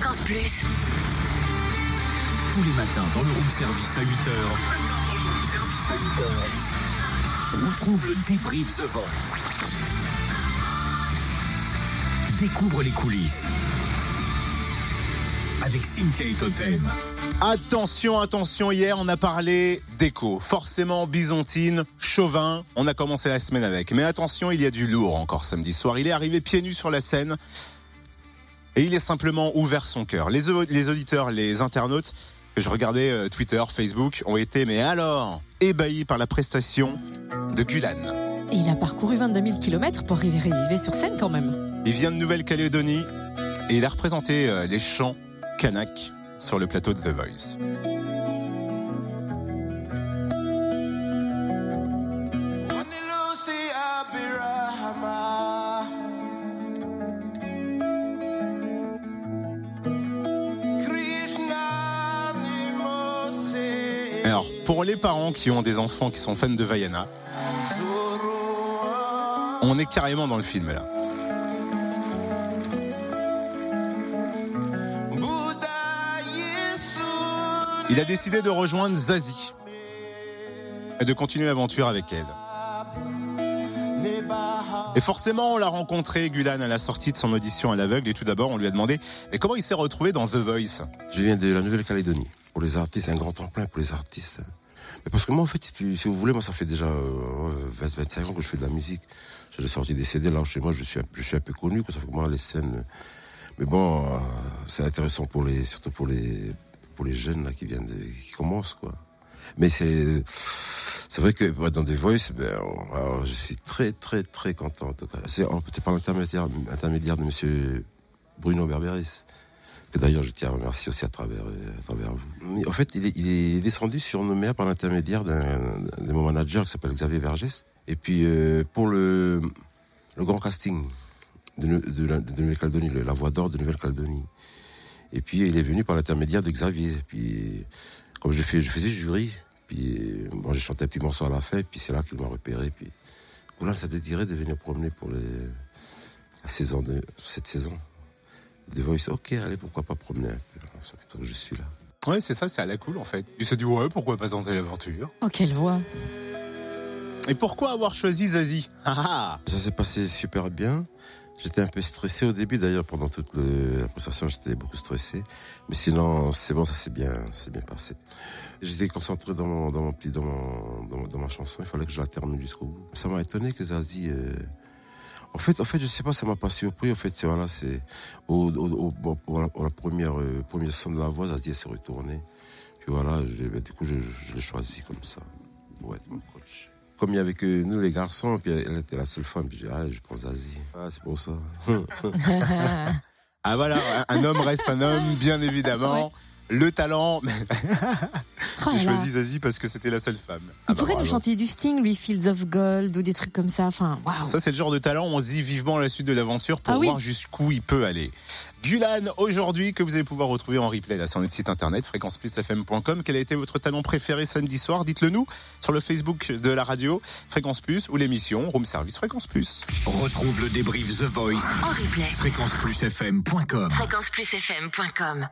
Fréquence Plus. Tous les matins dans le room service à 8h. Retrouve le débrief The Voice. Découvre les coulisses. Avec Cynthia et Totem. Attention, attention, hier on a parlé d'écho. Forcément byzantine, chauvin, on a commencé la semaine avec. Mais attention, il y a du lourd encore samedi soir. Il est arrivé pieds nus sur la scène et il est simplement ouvert son cœur. Les, les auditeurs, les internautes, que je regardais euh, Twitter, Facebook, ont été, mais alors, ébahis par la prestation de Gulan. Et il a parcouru 22 000 km pour arriver sur scène quand même. Il vient de Nouvelle-Calédonie et il a représenté euh, les chants kanak sur le plateau de The Voice. Alors, pour les parents qui ont des enfants qui sont fans de Vaiana, on est carrément dans le film là. Il a décidé de rejoindre Zazie et de continuer l'aventure avec elle. Et forcément, on l'a rencontré, Gulan, à la sortie de son audition à l'aveugle. Et tout d'abord, on lui a demandé mais comment il s'est retrouvé dans The Voice? Je viens de la Nouvelle-Calédonie. Pour les artistes, un grand temps pour les artistes. Mais parce que moi, en fait, si vous voulez, moi, ça fait déjà 20, 25 ans que je fais de la musique. J'ai sorti des CD. Là, chez moi, je suis, un peu connu. Ça fait moi, les scènes. Mais bon, euh, c'est intéressant pour les, surtout pour les, pour les jeunes là qui viennent, de, qui commencent quoi. Mais c'est, c'est vrai que dans des voices, ben, alors, je suis très très très content en tout. C'est, par l'intermédiaire, intermédiaire de Monsieur Bruno Berberis d'ailleurs je tiens à remercier aussi à travers, à travers vous. En fait, il est, descendu sur nos mers par l'intermédiaire d'un, de mon manager qui s'appelle Xavier Vergès. Et puis euh, pour le, grand casting de, Nouvelle-Calédonie, la voix d'or de Nouvelle-Calédonie. Et puis il est venu par l'intermédiaire de Xavier. Puis comme je, fais, je faisais jury, puis bon, j'ai chanté un petit morceau à la fin, puis c'est là qu'il m'a repéré. Puis voilà, ça désirait de venir promener pour la saison cette saison. The Voice, ok, allez, pourquoi pas promener un peu. Je suis là. Ouais, c'est ça, c'est à la cool en fait. Il se dit ouais, pourquoi pas tenter l'aventure? Oh, quelle voix Et pourquoi avoir choisi Zazie? Ah, Ça s'est passé super bien. J'étais un peu stressé au début, d'ailleurs, pendant toute le, la prestation, j'étais beaucoup stressé. Mais sinon, c'est bon, ça s'est bien, c'est bien passé. J'étais concentré dans mon, dans mon petit, dans, mon, dans, dans, ma chanson. Il fallait que je la termine jusqu'au bout. Ça m'a étonné que Zazie. Euh... En fait, en fait, je sais pas, ça m'a pas surpris. En fait, voilà, c'est au, au, au, au, la, la première, euh, première son de la voix, Zazie s'est retournée. Puis voilà, je, ben, du coup, je, je l'ai choisi comme ça pour être mon coach comme il y avait que nous les garçons, puis elle était la seule femme, puis j'ai dit, ah, je prends Zazie. Ah, c'est pour ça. ah voilà, un homme reste un homme, bien évidemment. Ouais. Le talent. Oh J'ai choisi Zazie parce que c'était la seule femme. Il ah bah pourrait bravo. nous chanter du Sting, lui, Fields of Gold ou des trucs comme ça. Enfin, wow. Ça, c'est le genre de talent on se dit vivement la suite de l'aventure pour ah voir oui. jusqu'où il peut aller. Gulan, aujourd'hui, que vous allez pouvoir retrouver en replay là, sur notre site internet, fréquenceplusfm.com. Quel a été votre talent préféré samedi soir? Dites-le nous sur le Facebook de la radio, Fréquence Plus, ou l'émission Room Service Fréquence Plus. Retrouve le débrief The Voice en replay. fréquenceplusfm.com. Fréquenceplusfm.com.